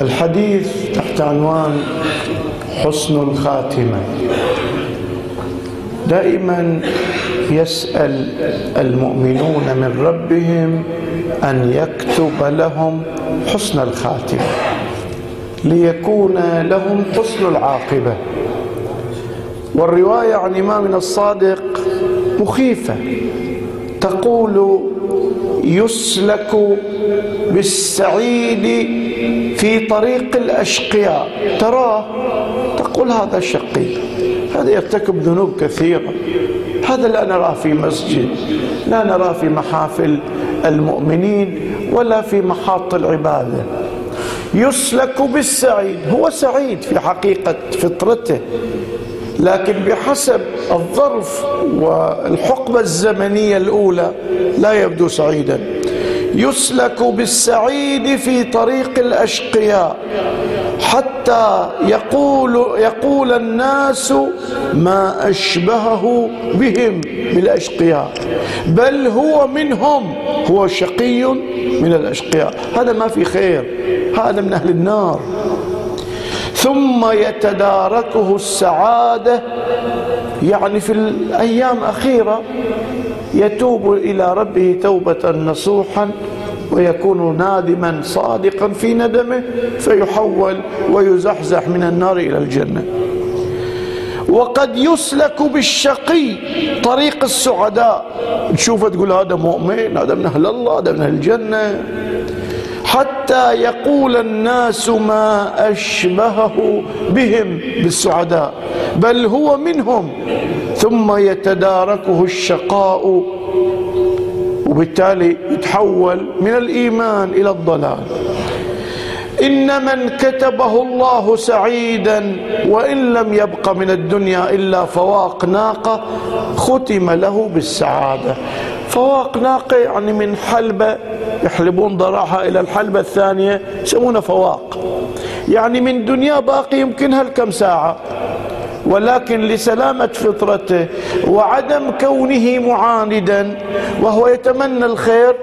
الحديث تحت عنوان حسن الخاتمة. دائما يسأل المؤمنون من ربهم أن يكتب لهم حسن الخاتمة ليكون لهم حسن العاقبة. والرواية عن إمامنا الصادق مخيفة تقول يسلك بالسعيد في طريق الأشقياء. تراه تقول هذا شقي. هذا يرتكب ذنوب كثيرة. هذا لا نراه في مسجد لا نراه في محافل المؤمنين ولا في محاط العبادة. يسلك بالسعيد. هو سعيد في حقيقة فطرته لكن بحسب الظرف والحقبة الزمنية الأولى لا يبدو سعيدا. يسلك بالسعيد في طريق الأشقياء. حتى يقول يقول الناس ما أشبهه بهم بالأشقياء. بل هو منهم هو شقي من الأشقياء. هذا ما في خير هذا من أهل النار. ثم يتداركه السعادة يعني في الأيام أخيرة يتوب إلى ربه توبة نصوحا ويكون نادما صادقا في ندمه فيحول ويزحزح من النار إلى الجنة. وقد يسلك بالشقي طريق السعداء. تشوفه تقول هذا مؤمن هذا من أهل الله هذا من أهل الجنة. حتى يقول الناس ما أشبهه بهم بالسعداء بل هو منهم ثم يتداركه الشقاء وبالتالي يتحول من الإيمان إلى الضلال. ان من كتبه الله سعيدا وإن لم يبق من الدنيا إلا فواق ناقة ختم له بالسعادة. فواق ناقة يعني من حلبة يحلبون ضراعها إلى الحلبة الثانية يسمونها فواق. يعني من دنيا باقي يمكنها الكم ساعة. ولكن لسلامة فطرته وعدم كونه معاندا وهو يتمنى الخير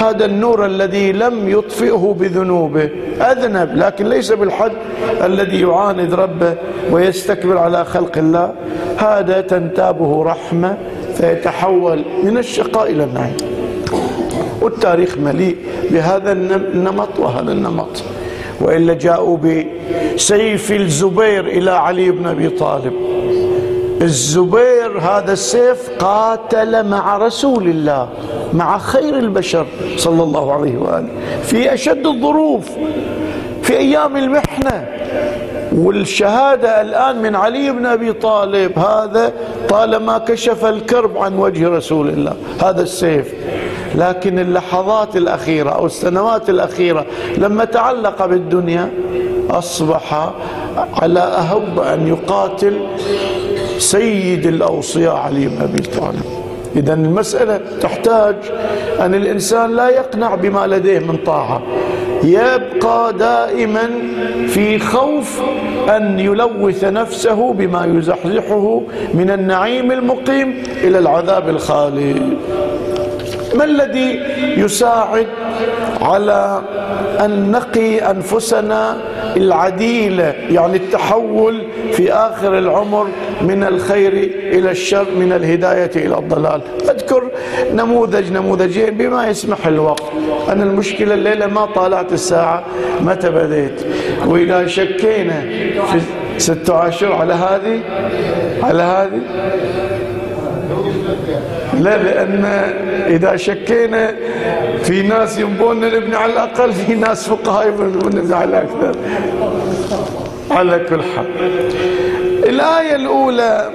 هذا النور الذي لم يطفئه بذنوبه. أذنب لكن ليس بالحد الذي يعاند ربه ويستكبر على خلق الله. هذا تنتابه رحمة فيتحول من الشقاء إلى النعيم. والتاريخ مليء بهذا النمط وهذا النمط. وإلا جاءوا بسيف الزبير إلى علي بن أبي طالب. الزبير هذا السيف قاتل مع رسول الله مع خير البشر صلى الله عليه وآله. في أشد الظروف في أيام المحنة. والشهادة الآن من علي بن أبي طالب هذا طالما كشف الكرب عن وجه رسول الله هذا السيف. لكن اللحظات الأخيرة أو السنوات الأخيرة لما تعلق بالدنيا أصبح على أهب أن يقاتل سيد الأوصياء علي بن أبي طالب. إذا المسألة تحتاج أن الإنسان لا يقنع بما لديه من طاعة. يبقى دائما في خوف أن يلوث نفسه بما يزحزحه من النعيم المقيم إلى العذاب الخالد. ما الذي يساعد على أن نقي أنفسنا العديلة يعني التحول في آخر العمر من الخير إلى الشر من الهداية إلى الضلال. أذكر نموذج نموذجين بما يسمح الوقت. أنا المشكلة الليلة ما طالعت الساعة متى بديت؟ وإذا شكينا في ست عشر على هذه؟ على هذه؟ لا لأن إذا شكينا في ناس ينبون نبني على الأقل في ناس فقهاء يبون نبني على الأكثر. على كل حال. الآية الأولى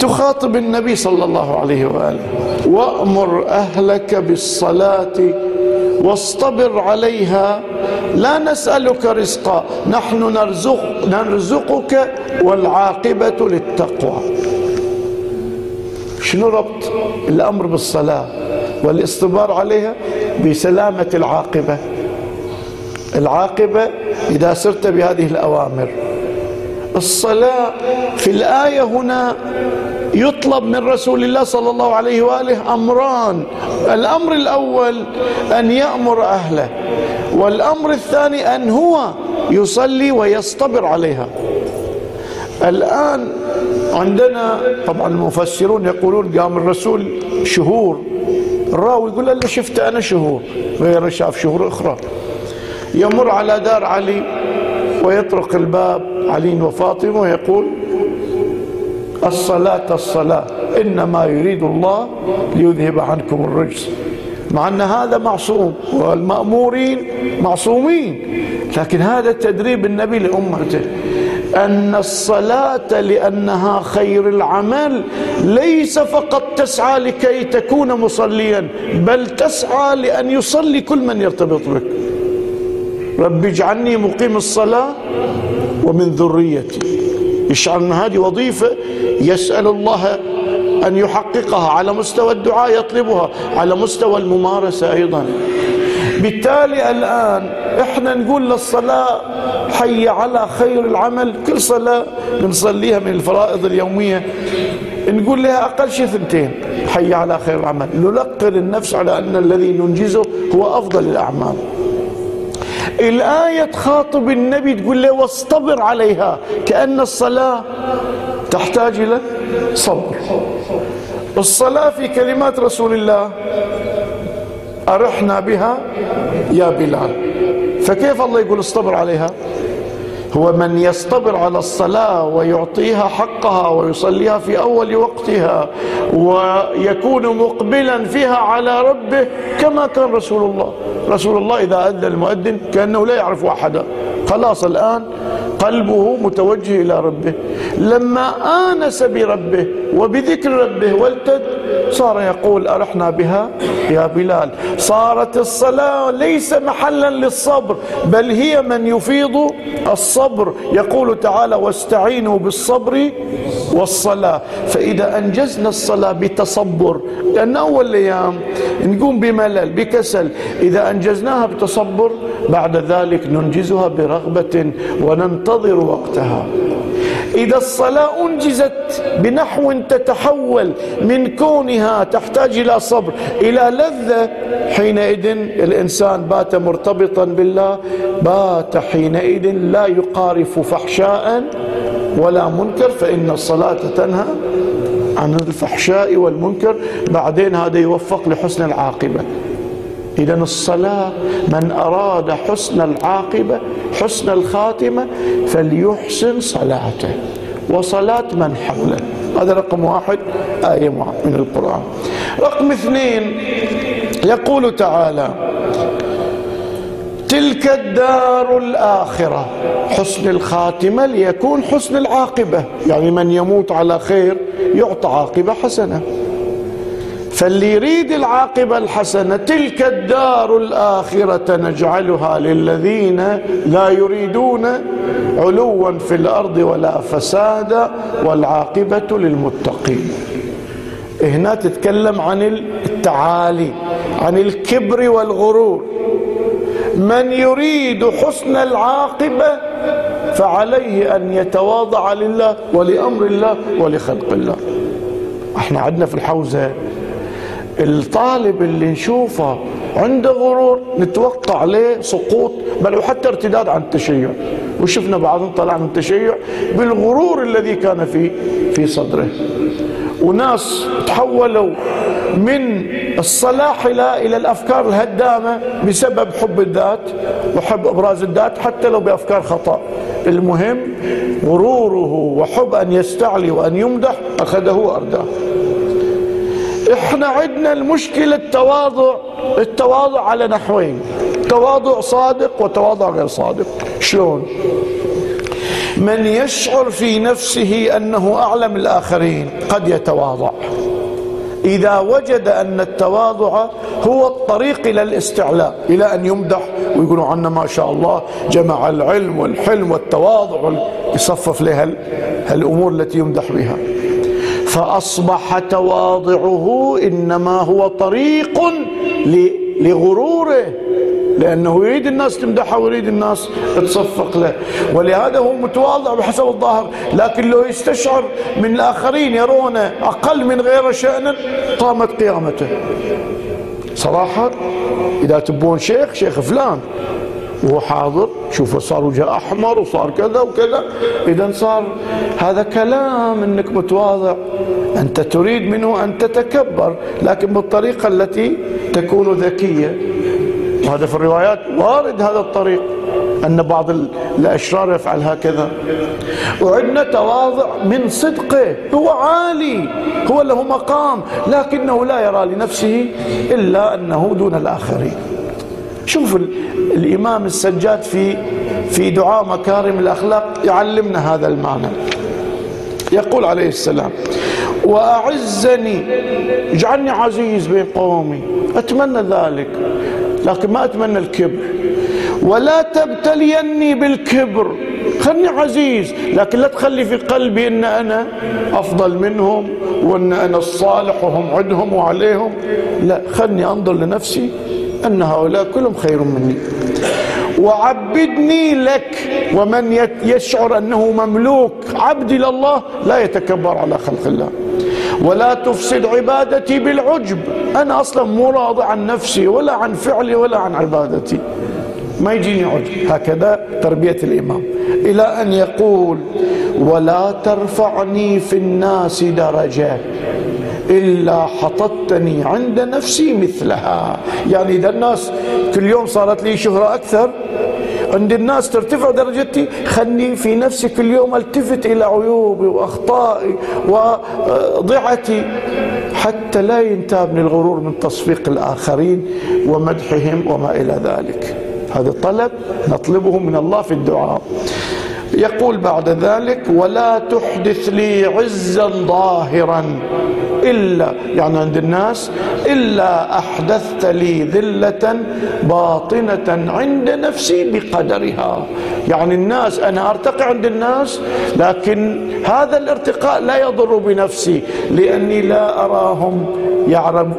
تخاطب النبي صلى الله عليه وآله وأمر أهلك بالصلاة واصطبر عليها لا نسألك رزقا نحن نرزق نرزقك والعاقبة للتقوى. شنو ربط الأمر بالصلاة والاصطبار عليها بسلامة العاقبة؟ العاقبة إذا سرت بهذه الأوامر. الصلاة في الآية هنا يطلب من رسول الله صلى الله عليه وآله أمران. الأمر الأول أن يأمر أهله والأمر الثاني أن هو يصلي ويصطبر عليها. الآن عندنا طبعا المفسرون يقولون قام الرسول شهور. الراوي يقول اللي شفت أنا شهور؟ غير شاف شهور أخرى. يمر على دار علي ويطرق الباب علي وفاطمة ويقول الصلاة الصلاة إنما يريد الله ليذهب عنكم الرجس. مع أن هذا معصوم والمأمورين معصومين لكن هذا تدريب النبي لأمته. أن الصلاة لأنها خير العمل. ليس فقط تسعى لكي تكون مصليا بل تسعى لأن يصلي كل من يرتبط بك. رب اجعلني مقيم الصلاة ومن ذريتي. يشعر أن هذه وظيفة يسأل الله أن يحققها على مستوى الدعاء يطلبها على مستوى الممارسة أيضا. بالتالي الآن إحنا نقول للصلاة حي على خير العمل. كل صلاة بنصليها من الفرائض اليومية. نقول لها أقل شيء ثنتين. حي على خير العمل. نلقن النفس على أن الذي ننجزه هو أفضل الأعمال. الآية تخاطب النبي تقول له واصطبر عليها. كأن الصلاة تحتاج إلى صبر. الصلاة في كلمات رسول الله أرحنا بها يا بلال. فكيف الله يقول اصطبر عليها؟ هو من يصطبر على الصلاة ويعطيها حقها ويصليها في أول وقتها ويكون مقبلا فيها على ربه كما كان رسول الله. رسول الله إذا أذن المؤذن كأنه لا يعرف أحدا. خلاص الآن قلبه متوجه إلى ربه. لما آنس بربه وبذكر ربه والتد صار يقول أرحنا بها يا بلال. صارت الصلاة ليس محلا للصبر بل هي من يفيض الصبر. يقول تعالى واستعينوا بالصبر والصلاة. فإذا أنجزنا الصلاة بتصبر لأن أول أيام نقوم بملل بكسل. إذا أنجزناها بتصبر بعد ذلك ننجزها برغبة وننتظر وقتها. إذا الصلاة أنجزت بنحو تتحول من كونها تحتاج إلى صبر إلى لذة حينئذ الإنسان بات مرتبطا بالله بات حينئذ لا يقارف فحشاء ولا منكر فإن الصلاة تنهى عن الفحشاء والمنكر. بعدين هذا يوفق لحسن العاقبة. إذا الصلاة من أراد حسن العاقبة حسن الخاتمة فليحسن صلاته. وصلاة من حوله. هذا رقم واحد آية من القرآن. رقم اثنين يقول تعالى تلك الدار الآخرة. حسن الخاتمة ليكون حسن العاقبة. يعني من يموت على خير يعطى عاقبة حسنة. فاللي يريد العاقبة الحسنة تلك الدار الآخرة نجعلها للذين لا يريدون علوا في الأرض ولا فسادا والعاقبة للمتقين. هنا تتكلم عن التعالي عن الكبر والغرور. من يريد حسن العاقبة فعليه أن يتواضع لله ولأمر الله ولخلق الله. إحنا عندنا في الحوزة. الطالب اللي نشوفه عنده غرور نتوقع عليه سقوط بل وحتى ارتداد عن التشيع. وشفنا بعضهم طلع من التشيع بالغرور الذي كان في في صدره. وناس تحولوا من الصلاح إلى إلى الأفكار الهدامة بسبب حب الذات وحب أبراز الذات حتى لو بأفكار خطأ. المهم غروره وحب أن يستعلي وأن يمدح أخذه وأرداه. إحنا عندنا المشكلة التواضع التواضع على نحوين تواضع صادق وتواضع غير صادق. شلون؟ من يشعر في نفسه أنه أعلم الآخرين قد يتواضع. إذا وجد أن التواضع هو الطريق إلى الاستعلاء إلى أن يمدح ويقولوا عنا ما شاء الله جمع العلم والحلم والتواضع يصفف لها الأمور التي يمدح بها. فأصبح تواضعه إنما هو طريق لغروره. لأنه يريد الناس تمدحه ويريد الناس تصفق له. ولهذا هو متواضع بحسب الظاهر. لكن لو يستشعر من الآخرين يرونه أقل من غير شأن قامت قيامته. صراحة إذا تبون شيخ شيخ فلان. وهو حاضر شوفه صار وجهه أحمر وصار كذا وكذا. اذا صار هذا كلام إنك متواضع. أنت تريد منه أن تتكبر لكن بالطريقة التي تكون ذكية. وهذا في الروايات وارد هذا الطريق أن بعض الأشرار يفعل هكذا. وعندنا تواضع من صدقه هو عالي هو له مقام لكنه لا يرى لنفسه إلا أنه دون الآخرين. شوف الإمام السجاد في في دعاء مكارم الأخلاق يعلمنا هذا المعنى. يقول عليه السلام وأعزني اجعلني عزيز بين قومي أتمنى ذلك. لكن ما أتمنى الكبر. ولا تبتليني بالكبر. خلني عزيز لكن لا تخلي في قلبي إن أنا أفضل منهم وإن أنا الصالح وهم عندهم وعليهم. لا خلني أنظر لنفسي أن هؤلاء كلهم خير مني. وعبدني لك ومن يشعر أنه مملوك عبدي لله لا يتكبر على خلق الله. ولا تفسد عبادتي بالعجب. أنا أصلا مو راضي عن نفسي ولا عن فعلي ولا عن عبادتي. ما يجيني عجب. هكذا تربية الإمام. إلى أن يقول ولا ترفعني في الناس درجة إلا حطتني عند نفسي مثلها. يعني إذا الناس كل يوم صارت لي شهرة أكثر عند الناس ترتفع درجتي خلني في نفسي كل يوم التفت إلى عيوبي وأخطائي وضعتي حتى لا ينتابني الغرور من تصفيق الآخرين ومدحهم وما إلى ذلك. هذا طلب نطلبه من الله في الدعاء. يقول بعد ذلك ولا تحدث لي عزا ظاهرا إلا يعني عند الناس إلا أحدثت لي ذلة باطنة عند نفسي بقدرها. يعني الناس أنا أرتقي عند الناس لكن هذا الارتقاء لا يضر بنفسي لأني لا أراهم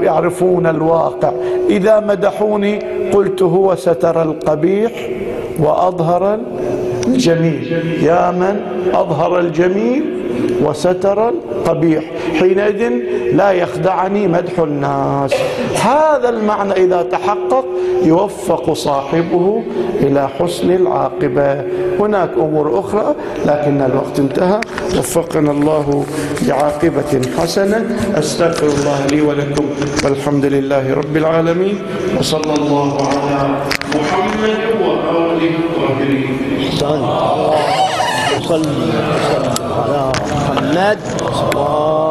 يعرفون الواقع. إذا مدحوني قلت هو ستر القبيح وأظهر الجميل يا من أظهر الجميل وستر القبيح. حينئذ لا يخدعني مدح الناس. هذا المعنى إذا تحقق يوفق صاحبه إلى حسن العاقبة. هناك أمور أخرى لكن الوقت انتهى. وفقنا الله لعاقبة حسنة. أستغفر الله لي ولكم. والحمد لله رب العالمين. وصلى الله على محمد وآله الطاهرين. صلى على محمد